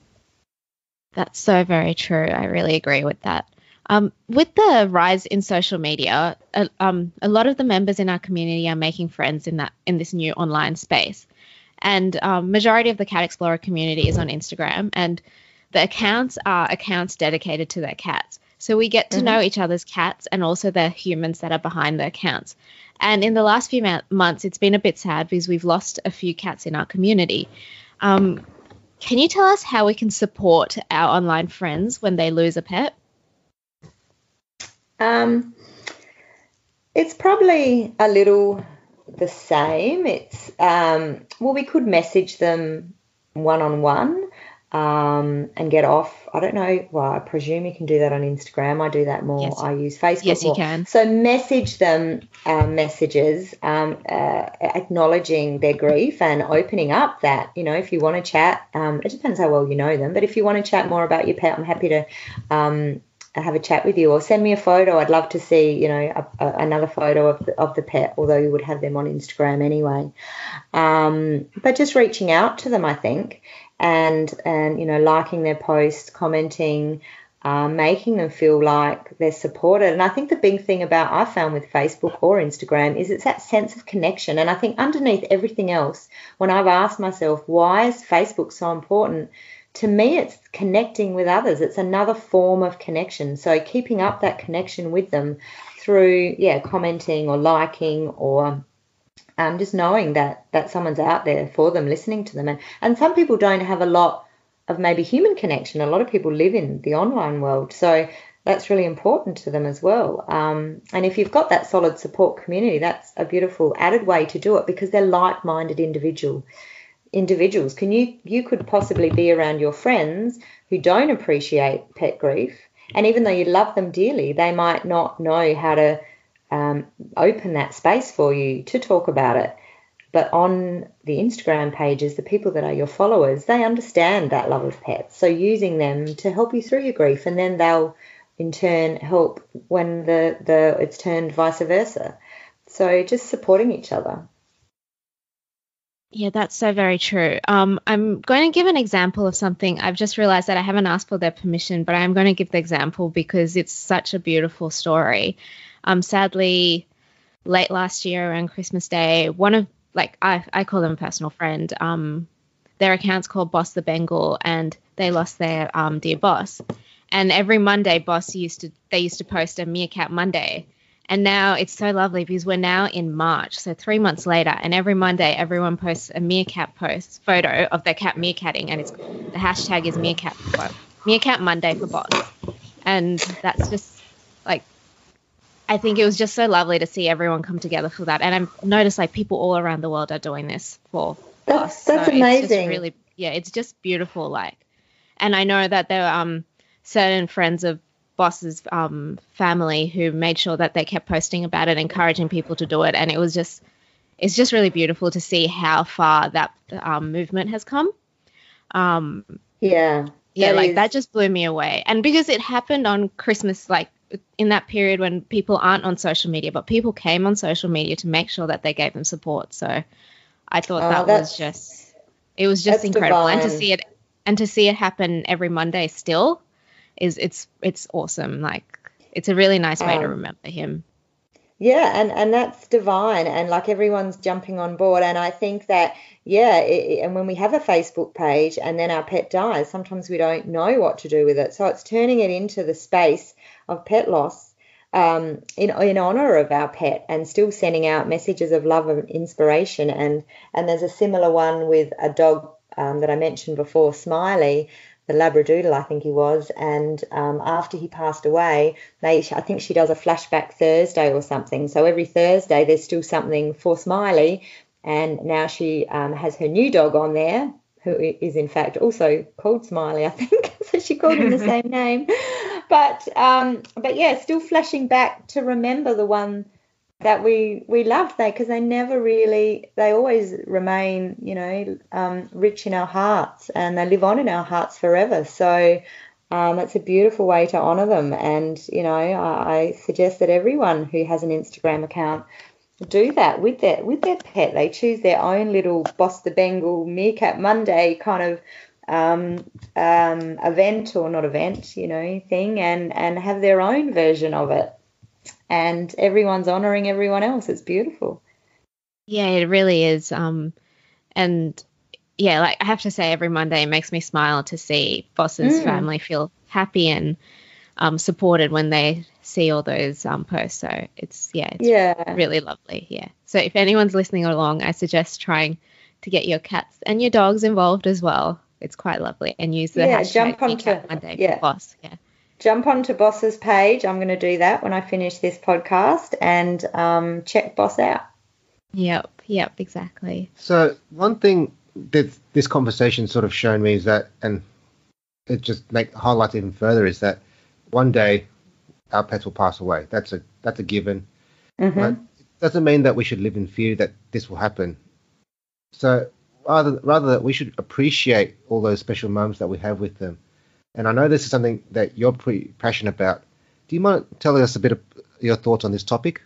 That's so very true. I really agree with that. Um, with the rise in social media, uh, um, a lot of the members in our community are making friends in that in this new online space, and um, majority of the Cat Explorer community is on Instagram, and the accounts are accounts dedicated to their cats. So we get to mm-hmm. know each other's cats and also the humans that are behind the accounts. And in the last few ma- months, it's been a bit sad because we've lost a few cats in our community. Um, can you tell us how we can support our online friends when they lose a pet? Um, it's probably a little the same. It's um, well, we could message them one on one and get off. I don't know. Well, I presume you can do that on Instagram. I do that more. Yes. I use Facebook. Yes, more. you can. So message them uh, messages um, uh, acknowledging their grief and opening up that you know if you want to chat. Um, it depends how well you know them, but if you want to chat more about your pet, I'm happy to um, have a chat with you or send me a photo. I'd love to see, you know, a, a, another photo of the, of the pet, although you would have them on Instagram anyway. Um, but just reaching out to them, I think, and and you know, liking their posts, commenting, um, making them feel like they're supported. And I think the big thing about I found with Facebook or Instagram is it's that sense of connection. And I think underneath everything else, when I've asked myself why is Facebook so important to me, it's connecting with others. It's another form of connection. So keeping up that connection with them through, yeah, commenting or liking or um, just knowing that that someone's out there for them, listening to them. And and some people don't have a lot of maybe human connection. A lot of people live in the online world, so that's really important to them as well. Um, and if you've got that solid support community, that's a beautiful added way to do it because they're like-minded individual individuals. Can you you could possibly be around your friends who don't appreciate pet grief, and even though you love them dearly, they might not know how to um, open that space for you to talk about it. But on the Instagram pages, the people that are your followers, they understand that love of pets. So using them to help you through your grief, and then they'll in turn help when the, the it's turned vice versa. So just supporting each other. Yeah, that's so very true. Um, I'm going to give an example of something. I've just realized that I haven't asked for their permission, but I'm going to give the example because it's such a beautiful story. Um, sadly, late last year around Christmas Day, one of like I, I call them a personal friend. Um, their account's called Boss the Bengal, and they lost their um, dear boss. And every Monday, Boss used to they used to post a Meerkat Monday and now it's so lovely because we're now in March, so three months later, and every Monday everyone posts a meerkat post photo of their cat meerkatting, and it's the hashtag is meerkat meerkat Monday for boss, and that's just like I think it was just so lovely to see everyone come together for that, and I've noticed like people all around the world are doing this for that's, us. That's so amazing. really, yeah, it's just beautiful. Like, and I know that there are um certain friends of boss's um, family who made sure that they kept posting about it, encouraging people to do it, and it was just it's just really beautiful to see how far that um, movement has come. Um, yeah, yeah, like is. that just blew me away, and because it happened on Christmas, like in that period when people aren't on social media, but people came on social media to make sure that they gave them support. So I thought oh, that was just it was just incredible, divine. and to see it and to see it happen every Monday still is it's it's awesome. Like it's a really nice way um, to remember him. Yeah, and and that's divine, and like everyone's jumping on board, and I think that yeah, it, and when we have a Facebook page and then our pet dies, sometimes we don't know what to do with it. So it's turning it into the space of pet loss um, in in honor of our pet, and still sending out messages of love and inspiration. And and there's a similar one with a dog um, that I mentioned before, Smiley, the Labradoodle, I think he was. And um, after he passed away, they, I think she does a flashback Thursday or something. So every Thursday, there's still something for Smiley. And now she um, has her new dog on there, who is in fact also called Smiley, I think. <laughs> so she called him the <laughs> same name. But um, but yeah, still flashing back to remember the one that we we loved they because they never really they always remain you know um, rich in our hearts and they live on in our hearts forever. So um, it's a beautiful way to honor them. And you know I, I suggest that everyone who has an instagram account do that with their with their pet. They choose their own little boss the bengal meerkat monday kind of um, um, event or not event you know thing and and have their own version of it and everyone's honoring everyone else. It's beautiful. Yeah, it really is. Um, and yeah, like I have to say, every Monday it makes me smile to see Boss's mm. family feel happy and um, supported when they see all those um, posts. So it's yeah, it's yeah, really lovely. Yeah. So if anyone's listening along, I suggest trying to get your cats and your dogs involved as well. It's quite lovely and use the yeah, hashtag jump onto, Monday yeah. Boss. Yeah jump onto Boss's page. I'm going to do that when I finish this podcast and um, check Boss out. Yep, yep, exactly. So one thing that this conversation sort of shown me is that, and it just make highlights even further is that one day our pets will pass away. That's a that's a given. Mm-hmm. But it doesn't mean that we should live in fear that this will happen. So rather rather that we should appreciate all those special moments that we have with them and I know this is something that you're pretty passionate about. Do you mind telling us a bit of your thoughts on this topic?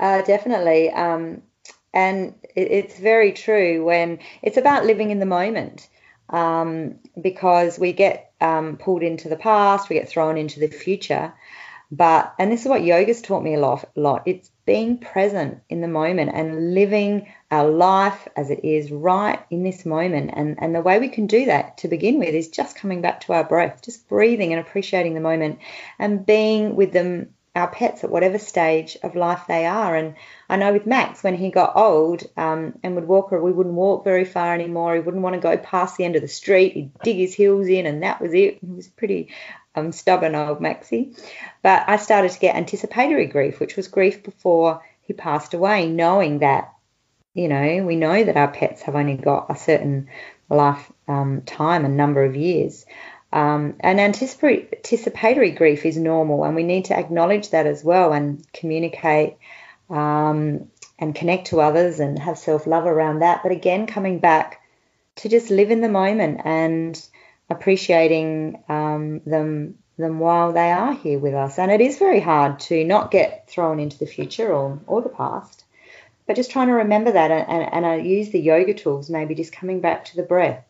Uh, definitely. Um, and it, it's very true when it's about living in the moment um, because we get um, pulled into the past, we get thrown into the future. But, and this is what yoga's taught me a lot, lot. It's being present in the moment and living our life as it is right in this moment. And, and the way we can do that to begin with is just coming back to our breath, just breathing and appreciating the moment and being with them, our pets at whatever stage of life they are. And I know with Max, when he got old um, and would walk, we wouldn't walk very far anymore. He wouldn't want to go past the end of the street. He'd dig his heels in, and that was it. He was pretty stubborn old Maxie. But I started to get anticipatory grief, which was grief before he passed away, knowing that, you know, we know that our pets have only got a certain life um, time and number of years. Um, and anticipatory grief is normal, and we need to acknowledge that as well and communicate um, and connect to others and have self love around that. But again, coming back to just live in the moment and appreciating um, them them while they are here with us. And it is very hard to not get thrown into the future or, or the past, but just trying to remember that and, and, and I use the yoga tools, maybe just coming back to the breath.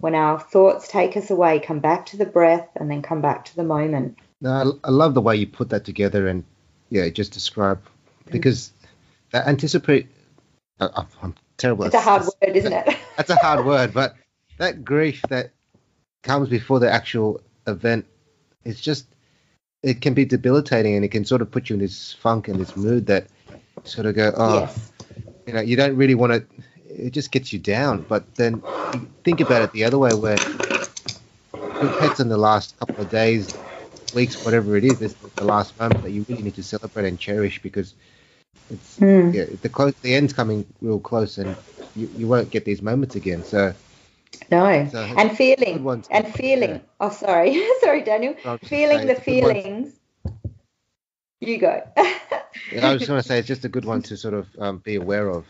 When our thoughts take us away, come back to the breath and then come back to the moment. No, I, I love the way you put that together and yeah, just describe because that anticipate. Uh, I'm terrible. It's a hard word, isn't it? <laughs> That's a hard word, but that grief that comes before the actual event, it's just it can be debilitating and it can sort of put you in this funk and this mood that sort of go, oh, yes. you know, you don't really want to. It just gets you down. But then think about it the other way, where pet's in the last couple of days, weeks, whatever it is, is the last moment that you really need to celebrate and cherish because it's mm. yeah, the close, the end's coming real close, and you, you won't get these moments again. So no, so and feeling and feeling. Yeah. Oh, sorry, <laughs> sorry, Daniel. Feeling the feelings. You go. <laughs> I was going to say it's just a good one to sort of um, be aware of.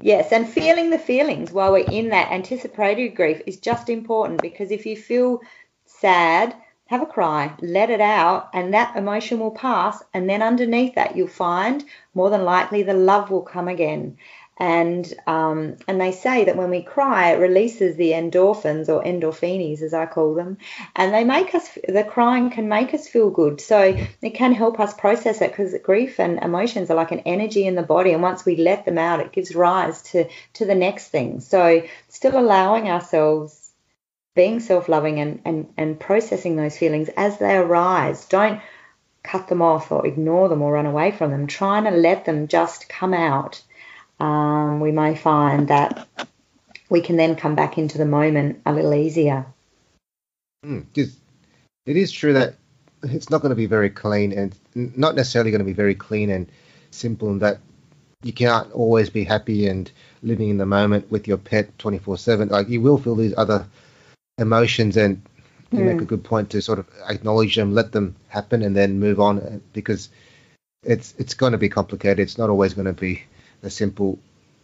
Yes, and feeling the feelings while we're in that anticipatory grief is just important because if you feel sad, have a cry, let it out, and that emotion will pass. And then underneath that, you'll find more than likely the love will come again and um, and they say that when we cry, it releases the endorphins or endorphines, as I call them, and they make us. The crying can make us feel good, so it can help us process it because grief and emotions are like an energy in the body, and once we let them out, it gives rise to to the next thing. So still allowing ourselves. Being self loving and, and, and processing those feelings as they arise. Don't cut them off or ignore them or run away from them. Trying to let them just come out um, we may find that we can then come back into the moment a little easier. Mm, it is true that it's not going to be very clean and not necessarily going to be very clean and simple and that you can't always be happy and living in the moment with your pet 24/7 like you will feel these other emotions and you mm. make a good point to sort of acknowledge them let them happen and then move on because it's it's going to be complicated. It's not always going to be a simple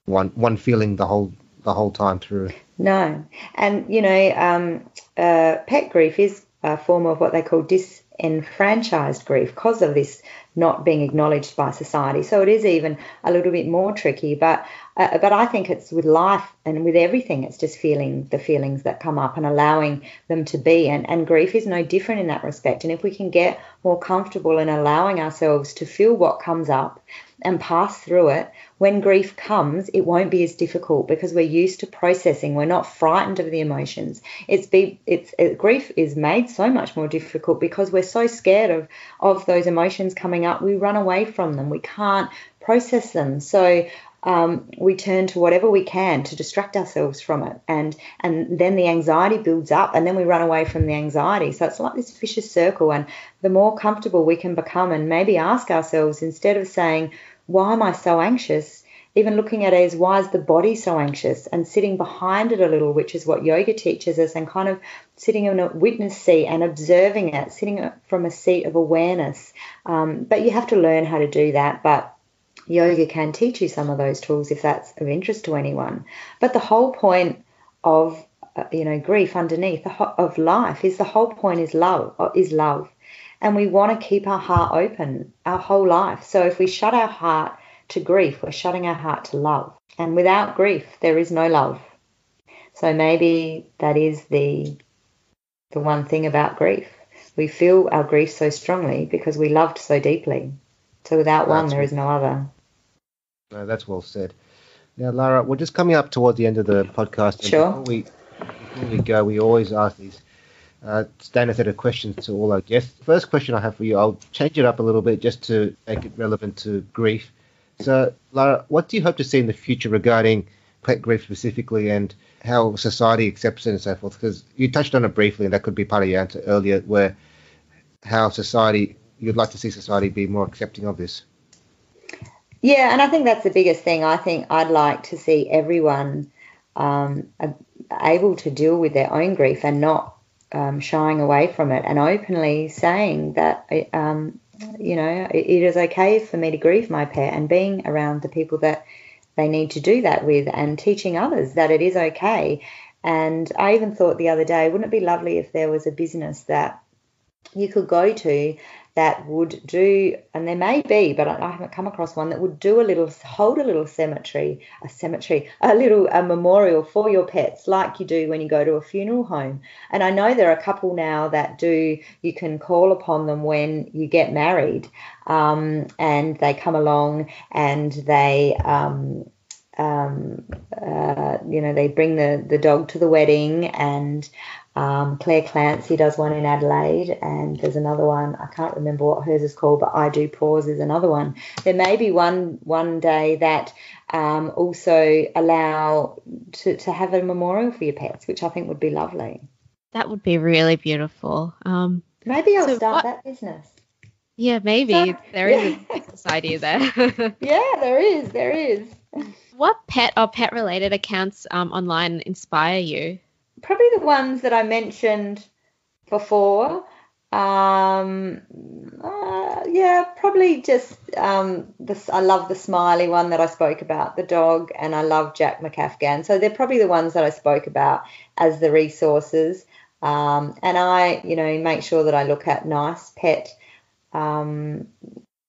one one feeling the whole the whole time through. No, and you know, um, uh, pet grief is a form of what they call disenfranchised grief because of this not being acknowledged by society. So it is even a little bit more tricky. But uh, but I think it's with life and with everything. It's just feeling the feelings that come up and allowing them to be. And and grief is no different in that respect. And if we can get more comfortable in allowing ourselves to feel what comes up and pass through it, when grief comes, it won't be as difficult because we're used to processing. We're not frightened of the emotions. It's be it's it, grief is made so much more difficult because we're so scared of of those emotions coming up. We run away from them. We can't process them. So um, we turn to whatever we can to distract ourselves from it, and and then the anxiety builds up, and then we run away from the anxiety. So it's like this vicious circle. And the more comfortable we can become, and maybe ask ourselves instead of saying why am I so anxious? Even looking at it as why is the body so anxious and sitting behind it a little, which is what yoga teaches us, and kind of sitting in a witness seat and observing it, sitting from a seat of awareness. Um, but you have to learn how to do that. But yoga can teach you some of those tools if that's of interest to anyone. But the whole point of uh, you know grief underneath of life is the whole point is love is love and we want to keep our heart open our whole life. So if we shut our heart to grief, we're shutting our heart to love. And without grief, there is no love. So maybe that is the the one thing about grief. We feel our grief so strongly because we loved so deeply. So without that's one, there is no other. No, that's well said. Now, Lara, we're just coming up towards the end of the podcast. Sure. Before we, before we go, we always ask these uh, standard set of questions to all our guests. First question I have for you, I'll change it up a little bit just to make it relevant to grief. So, Lara, what do you hope to see in the future regarding pet grief specifically and how society accepts it and so forth? Because you touched on it briefly, and that could be part of your answer earlier, where how society, you'd like to see society be more accepting of this. Yeah, and I think that's the biggest thing. I think I'd like to see everyone um, able to deal with their own grief and not um, shying away from it and openly saying that, um, you know, it, it is okay for me to grieve my pet and being around the people that they need to do that with and teaching others that it is okay. And I even thought the other day, wouldn't it be lovely if there was a business that you could go to that would do, and there may be, but I, haven't come across one that would do a little, hold a little cemetery, a cemetery, a little a memorial for your pets, like you do when you go to a funeral home. And I know there are a couple now that do. You can call upon them when you get married, um, and they come along and they. Um, um, uh, you know, they bring the, the dog to the wedding and um, Claire Clancy does one in Adelaide, and there's another one. I can't remember what hers is called, but I Do Paws is another one. There may be one one day that um, also allow to, to have a memorial for your pets, which I think would be lovely. That would be really beautiful. Um, maybe I'll so start what, that business. Yeah, maybe so, <laughs> there yeah. is a <laughs> business idea there. <laughs> yeah, there is. There is. What pet or pet related accounts um, online inspire you? Probably the ones that I mentioned before. Um, uh, yeah, probably just um, this. I love the smiley one that I spoke about, the dog, and I love Jack McAfghan. So they're probably the ones that I spoke about as the resources. Um, and I, you know, make sure that I look at nice pet um,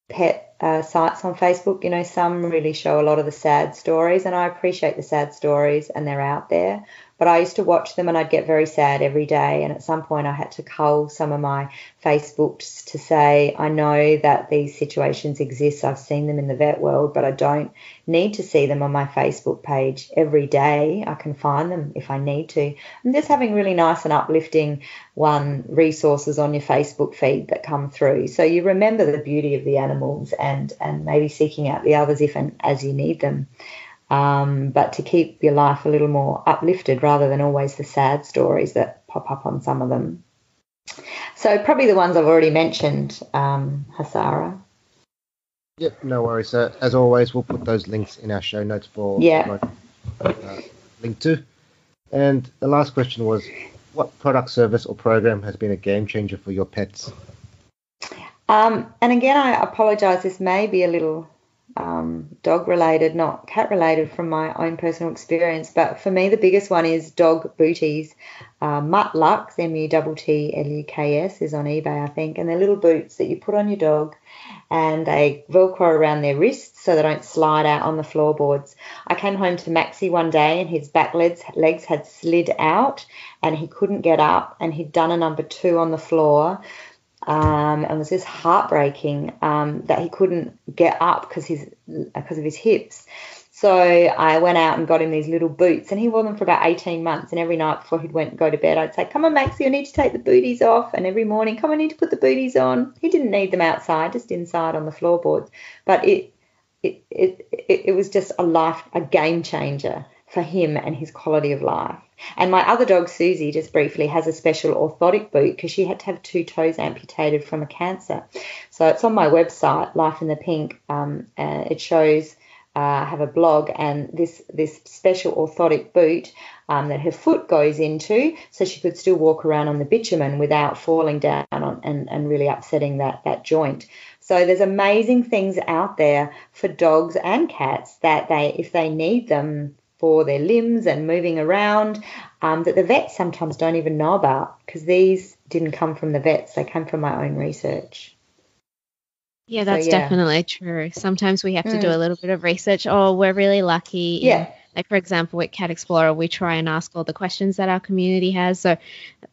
pet uh, sites on Facebook. You know, some really show a lot of the sad stories, and I appreciate the sad stories, and they're out there. But I used to watch them and I'd get very sad every day. And at some point, I had to cull some of my Facebooks to say, I know that these situations exist. I've seen them in the vet world, but I don't need to see them on my Facebook page every day. I can find them if I need to. I'm just having really nice and uplifting one resources on your Facebook feed that come through. So you remember the beauty of the animals and, and maybe seeking out the others if and as you need them um, but to keep your life a little more uplifted rather than always the sad stories that pop up on some of them. So probably the ones I've already mentioned, um, Hasara. Yep, no worries. Uh, as always, we'll put those links in our show notes for yeah. Uh, link to. And the last question was, what product, service, or program has been a game changer for your pets? Um, and again, I apologise. This may be a little um, dog related, not cat related from my own personal experience. But for me, the biggest one is dog booties. Uh, Muttluks, M U T T L U K S, is on eBay, I think. And they're little boots that you put on your dog and they velcro around their wrists so they don't slide out on the floorboards. I came home to Maxie one day and his back legs, legs had slid out and he couldn't get up and he'd done a number two on the floor um, and was just heartbreaking um, that he couldn't get up because his because of his hips. So I went out and got him these little boots, and he wore them for about 18 months. And every night before he'd went go to bed, I'd say, "Come on, Maxie, I need to take the booties off." And every morning, "Come, on, I need to put the booties on." He didn't need them outside, just inside on the floorboards. But it it it it was just a life, a game changer for him and his quality of life. And my other dog, Susie, just briefly, has a special orthotic boot because she had to have two toes amputated from a cancer. So it's on my website, Life in the Pink. Um, uh, it shows. Uh, I have a blog and this this special orthotic boot um, that her foot goes into, so she could still walk around on the bitumen without falling down on, and, and really upsetting that that joint. So there's amazing things out there for dogs and cats that they, if they need them for their limbs and moving around um, that the vets sometimes don't even know about because these didn't come from the vets, they came from my own research. Yeah, that's so, yeah. definitely true. Sometimes we have to mm. do a little bit of research. Oh, we're really lucky. Yeah. like for example, with Cat Explorer, we try and ask all the questions that our community has. So,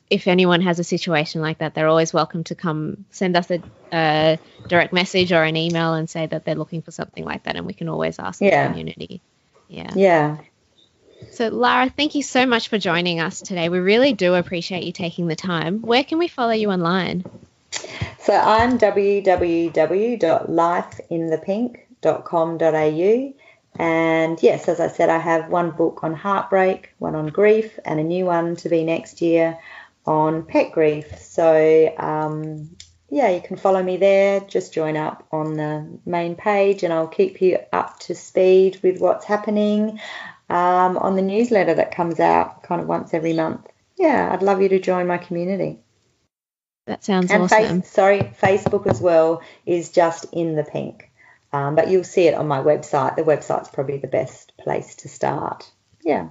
if anyone has a situation like that, they're always welcome to come send us a, a direct message or an email and say that they're looking for something like that, and we can always ask yeah. the community. Yeah. Yeah. So, Lara, thank you so much for joining us today. We really do appreciate you taking the time. Where can we follow you online? So, I'm www.lifeinthepink.com.au. And yes, as I said, I have one book on heartbreak, one on grief, and a new one to be next year on pet grief. So, um, yeah, you can follow me there. Just join up on the main page, and I'll keep you up to speed with what's happening um, on the newsletter that comes out kind of once every month. Yeah, I'd love you to join my community. That sounds and awesome. Face, sorry, Facebook as well is just in the pink, um, but you'll see it on my website. The website's probably the best place to start. Yeah.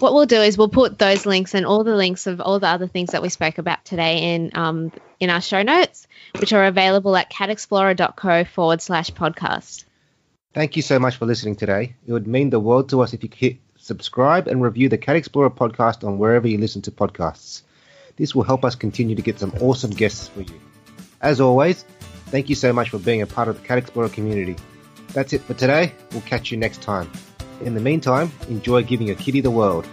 What we'll do is we'll put those links and all the links of all the other things that we spoke about today in um, in our show notes, which are available at catexplorer.co forward slash podcast. Thank you so much for listening today. It would mean the world to us if you could hit subscribe and review the Cat Explorer podcast on wherever you listen to podcasts. This will help us continue to get some awesome guests for you. As always, thank you so much for being a part of the Cat Explorer community. That's it for today. We'll catch you next time. In the meantime, enjoy giving your kitty the world.